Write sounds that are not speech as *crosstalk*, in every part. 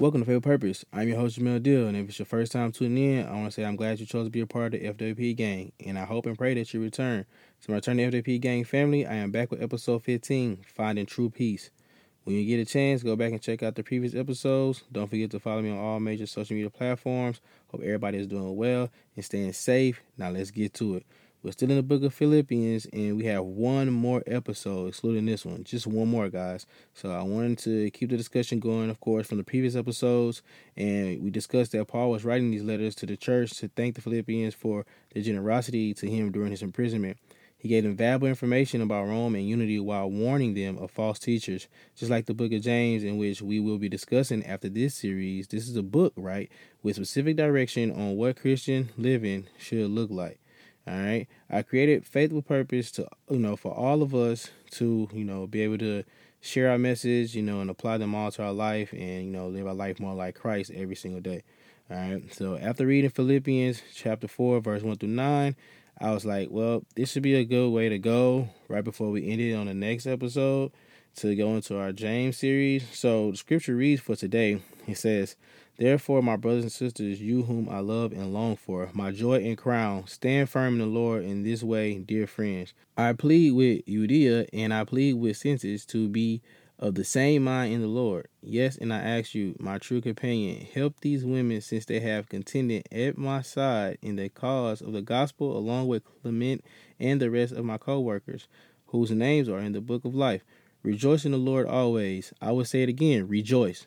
Welcome to Faith with Purpose. I'm your host, Jamel Deal, and if it's your first time tuning in, I want to say I'm glad you chose to be a part of the FWP gang, and I hope and pray that you return. So, my return to FWP gang family, I am back with episode 15, Finding True Peace. When you get a chance, go back and check out the previous episodes. Don't forget to follow me on all major social media platforms. Hope everybody is doing well and staying safe. Now, let's get to it. We're still in the book of Philippians, and we have one more episode, excluding this one. Just one more, guys. So I wanted to keep the discussion going, of course, from the previous episodes. And we discussed that Paul was writing these letters to the church to thank the Philippians for their generosity to him during his imprisonment. He gave them valuable information about Rome and unity while warning them of false teachers. Just like the book of James, in which we will be discussing after this series, this is a book, right, with specific direction on what Christian living should look like. All right. I created Faith with Purpose to, you know, for all of us to, you know, be able to share our message, you know, and apply them all to our life and, you know, live our life more like Christ every single day. All right. So after reading Philippians chapter 4, verse 1 through 9, I was like, well, this should be a good way to go right before we end it on the next episode to go into our James series. So the scripture reads for today, it says, Therefore, my brothers and sisters, you whom I love and long for, my joy and crown, stand firm in the Lord in this way, dear friends. I plead with Euodia and I plead with Syntyche to be of the same mind in the Lord. Yes, and I ask you, my true companion, help these women since they have contended at my side in the cause of the gospel, along with Clement and the rest of my co workers, whose names are in the book of life. Rejoice in the Lord always. I will say it again rejoice.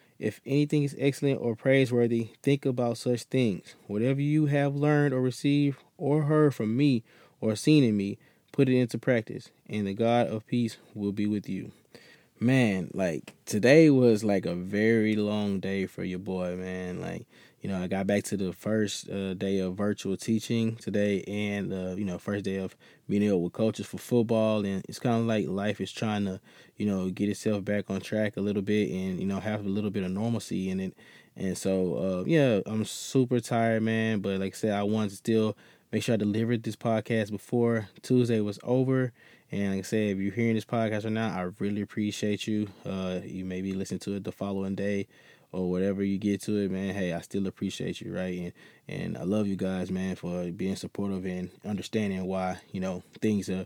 if anything is excellent or praiseworthy, think about such things. Whatever you have learned or received or heard from me or seen in me, put it into practice, and the God of peace will be with you. Man, like today was like a very long day for your boy, man. Like you know, I got back to the first uh, day of virtual teaching today, and uh, you know, first day of meeting up with coaches for football, and it's kind of like life is trying to, you know, get itself back on track a little bit, and you know, have a little bit of normalcy in it. And so, uh, yeah, I'm super tired, man. But like I said, I wanted to still make sure I delivered this podcast before Tuesday was over. And like I said, if you're hearing this podcast right now, I really appreciate you. Uh, you may be listening to it the following day or whatever you get to it, man, hey, I still appreciate you, right? And and I love you guys, man, for being supportive and understanding why you know things are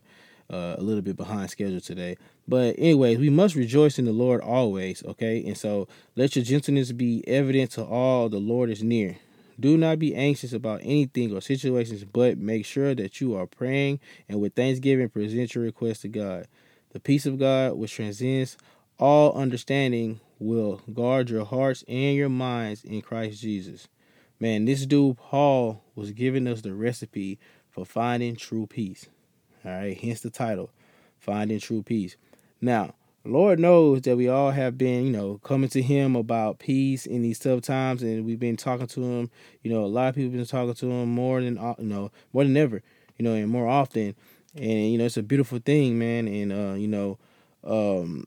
uh, a little bit behind schedule today. But anyways, we must rejoice in the Lord always, okay? And so let your gentleness be evident to all. The Lord is near. Do not be anxious about anything or situations, but make sure that you are praying and with thanksgiving present your request to God. The peace of God, which transcends all understanding, will guard your hearts and your minds in Christ Jesus. Man, this dude Paul was giving us the recipe for finding true peace. All right, hence the title, Finding True Peace. Now, Lord knows that we all have been, you know, coming to Him about peace in these tough times, and we've been talking to Him. You know, a lot of people been talking to Him more than, you know, more than ever. You know, and more often. And you know, it's a beautiful thing, man. And uh, you know, um,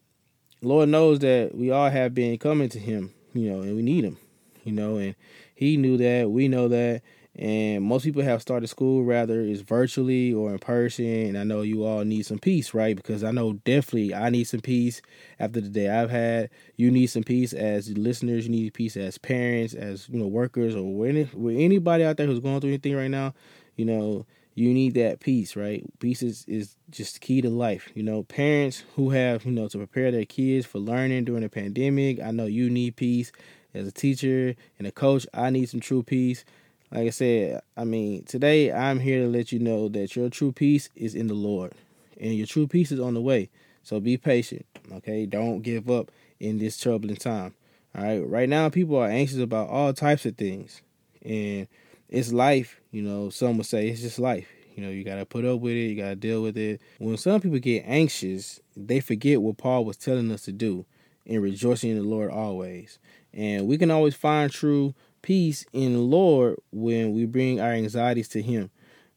Lord knows that we all have been coming to Him, you know, and we need Him, you know, and He knew that, we know that, and most people have started school rather is virtually or in person. And I know you all need some peace, right? Because I know definitely I need some peace after the day I've had. You need some peace as listeners. You need peace as parents, as you know, workers, or any, with anybody out there who's going through anything right now. You know, you need that peace, right? Peace is, is just key to life. You know, parents who have, you know, to prepare their kids for learning during the pandemic. I know you need peace. As a teacher and a coach, I need some true peace. Like I said, I mean, today I'm here to let you know that your true peace is in the Lord. And your true peace is on the way. So be patient. Okay. Don't give up in this troubling time. All right. Right now, people are anxious about all types of things. And it's life, you know, some would say it's just life. You know, you got to put up with it, you got to deal with it. When some people get anxious, they forget what Paul was telling us to do in rejoicing in the Lord always. And we can always find true peace in the Lord when we bring our anxieties to Him.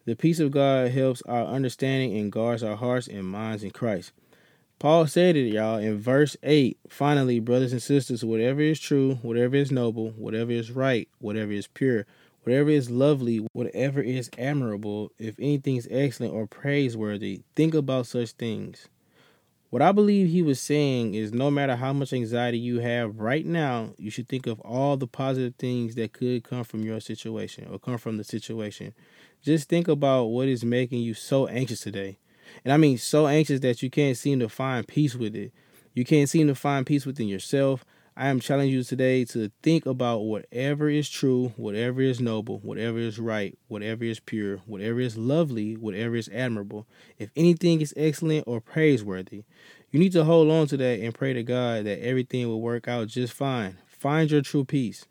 The peace of God helps our understanding and guards our hearts and minds in Christ. Paul said it, y'all, in verse 8. Finally, brothers and sisters, whatever is true, whatever is noble, whatever is right, whatever is pure, whatever is lovely, whatever is admirable, if anything is excellent or praiseworthy, think about such things. What I believe he was saying is no matter how much anxiety you have right now, you should think of all the positive things that could come from your situation or come from the situation. Just think about what is making you so anxious today. And I mean so anxious that you can't seem to find peace with it. You can't seem to find peace within yourself. I am challenging you today to think about whatever is true, whatever is noble, whatever is right, whatever is pure, whatever is lovely, whatever is admirable. If anything is excellent or praiseworthy, you need to hold on to that and pray to God that everything will work out just fine. Find your true peace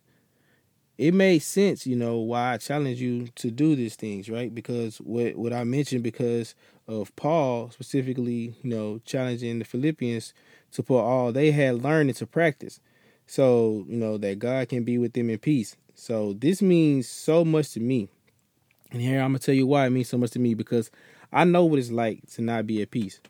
it made sense, you know, why I challenge you to do these things, right? Because what what I mentioned because of Paul specifically, you know, challenging the Philippians to put all they had learned into practice. So, you know, that God can be with them in peace. So this means so much to me. And here I'm gonna tell you why it means so much to me because I know what it's like to not be at peace.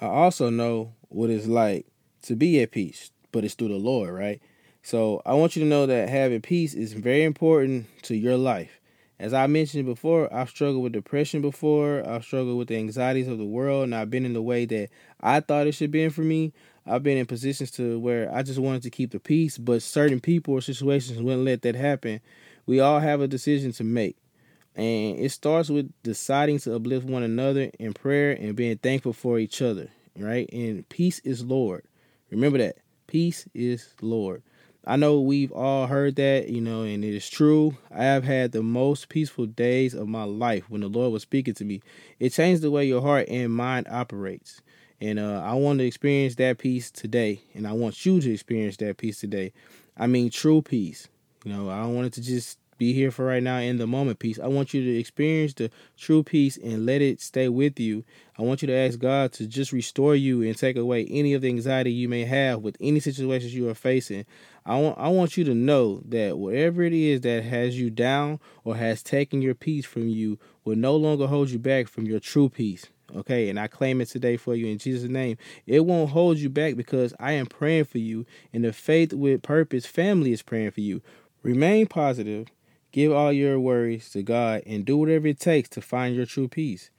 I also know what it's like to be at peace, but it's through the Lord, right? So I want you to know that having peace is very important to your life. As I mentioned before, I've struggled with depression before. I've struggled with the anxieties of the world, and I've been in the way that I thought it should be for me. I've been in positions to where I just wanted to keep the peace, but certain people or situations wouldn't let that happen. We all have a decision to make. And it starts with deciding to uplift one another in prayer and being thankful for each other, right? And peace is Lord. Remember that. Peace is Lord. I know we've all heard that, you know, and it is true. I have had the most peaceful days of my life when the Lord was speaking to me. It changed the way your heart and mind operates. And uh, I want to experience that peace today. And I want you to experience that peace today. I mean, true peace. You know, I don't want it to just be here for right now in the moment peace. I want you to experience the true peace and let it stay with you. I want you to ask God to just restore you and take away any of the anxiety you may have with any situations you are facing. I want I want you to know that whatever it is that has you down or has taken your peace from you will no longer hold you back from your true peace. Okay, and I claim it today for you in Jesus' name. It won't hold you back because I am praying for you, and the Faith with Purpose family is praying for you. Remain positive Give all your worries to God and do whatever it takes to find your true peace.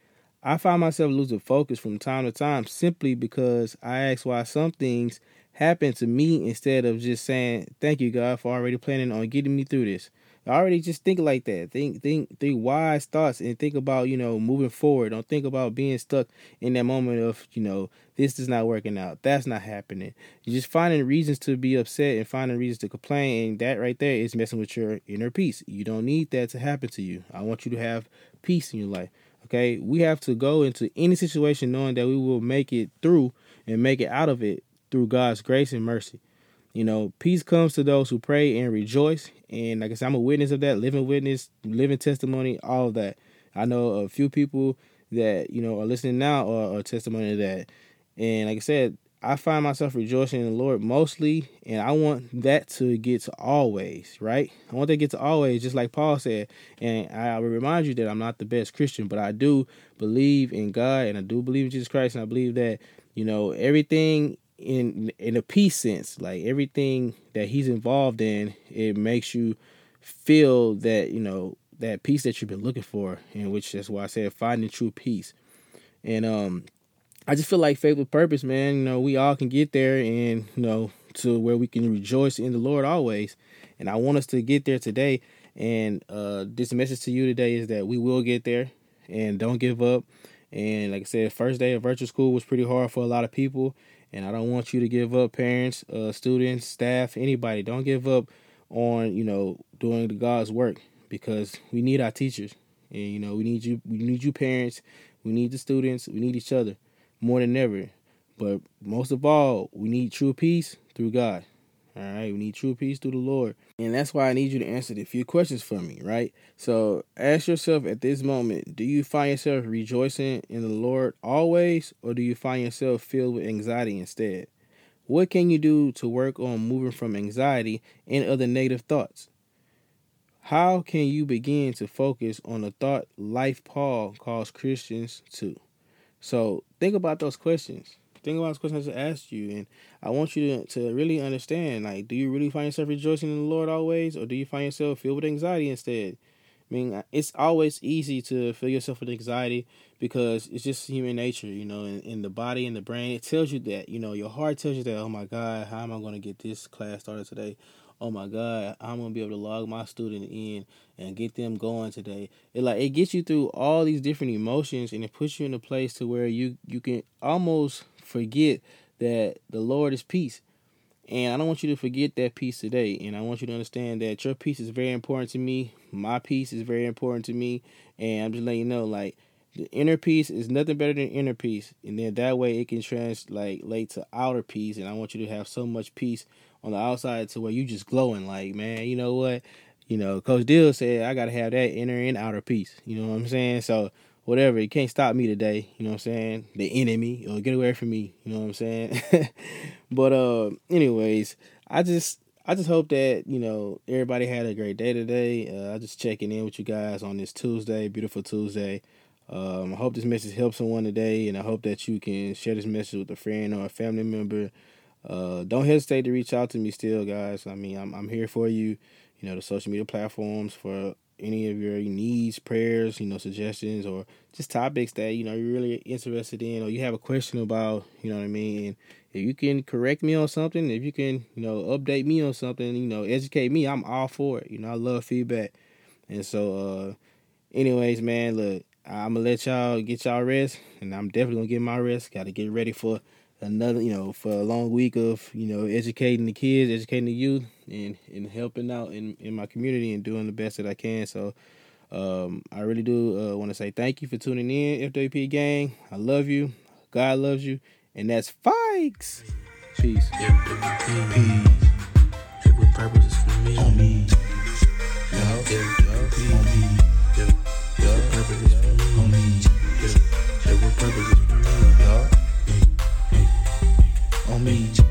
I find myself losing focus from time to time simply because I ask why some things happen to me instead of just saying, Thank you, God, for already planning on getting me through this already just think like that. Think think think wise thoughts and think about, you know, moving forward. Don't think about being stuck in that moment of, you know, this is not working out. That's not happening. You're just finding reasons to be upset and finding reasons to complain. And that right there is messing with your inner peace. You don't need that to happen to you. I want you to have peace in your life. Okay. We have to go into any situation knowing that we will make it through and make it out of it through God's grace and mercy. You know, peace comes to those who pray and rejoice. And like I said, I'm a witness of that, living witness, living testimony, all of that. I know a few people that, you know, are listening now are, testimony of that. And like I said, I find myself rejoicing in the Lord mostly, and I want that to get to always, right? I want that to get to always, just like Paul said. And I will remind you that I'm not the best Christian, but I do believe in God and I do believe in Jesus Christ, and I believe that, you know, everything in in a peace sense like everything that he's involved in it makes you feel that you know that peace that you've been looking for and which that's why i said finding true peace. And um i just feel like faith with purpose man you know we all can get there and you know to where we can rejoice in the lord always. And i want us to get there today. And uh this message to you today is that we will get there and don't give up. And like i said first day of virtual school was pretty hard for a lot of people and I don't want you to give up, parents, uh, students, staff, anybody. Don't give up on you know doing the God's work because we need our teachers, and you know we need you. We need you, parents. We need the students. We need each other more than ever. But most of all, we need true peace through God. All right, we need true peace through the Lord. And that's why I need you to answer a few questions for me, right? So ask yourself at this moment do you find yourself rejoicing in the Lord always, or do you find yourself filled with anxiety instead? What can you do to work on moving from anxiety and other negative thoughts? How can you begin to focus on the thought life Paul calls Christians to? So think about those questions. Think about this question I asked you, and I want you to, to really understand. Like, do you really find yourself rejoicing in the Lord always, or do you find yourself filled with anxiety instead? I mean, it's always easy to fill yourself with anxiety because it's just human nature, you know, in, in the body and the brain. It tells you that, you know, your heart tells you that, oh my God, how am I going to get this class started today? Oh my God, I'm gonna be able to log my student in and get them going today. It like it gets you through all these different emotions and it puts you in a place to where you you can almost forget that the Lord is peace. And I don't want you to forget that peace today. And I want you to understand that your peace is very important to me. My peace is very important to me. And I'm just letting you know, like, the inner peace is nothing better than inner peace. And then that way it can translate like, to outer peace. And I want you to have so much peace on the outside to where you just glowing like, man, you know what? You know, Coach Dill said I gotta have that inner and outer peace. You know what I'm saying? So whatever, you can't stop me today, you know what I'm saying? The enemy or get away from me, you know what I'm saying? *laughs* but uh anyways, I just I just hope that, you know, everybody had a great day today. Uh, I just checking in with you guys on this Tuesday, beautiful Tuesday. Um, I hope this message helps someone today, and I hope that you can share this message with a friend or a family member uh, don't hesitate to reach out to me still, guys. I mean, I'm I'm here for you. You know, the social media platforms for any of your needs, prayers, you know, suggestions, or just topics that you know you're really interested in, or you have a question about. You know what I mean? If you can correct me on something, if you can, you know, update me on something, you know, educate me, I'm all for it. You know, I love feedback. And so, uh, anyways, man, look, I'm gonna let y'all get y'all rest, and I'm definitely gonna get my rest. Got to get ready for another, you know, for a long week of, you know, educating the kids, educating the youth, and and helping out in in my community and doing the best that I can. So, um, I really do uh, want to say thank you for tuning in, FWP gang. I love you. God loves you, and that's Fikes. Peace. FWP. Every purpose is for me. On me. Yo, yo, yo, on me. Yo, yo, purpose is for me. On me. on me.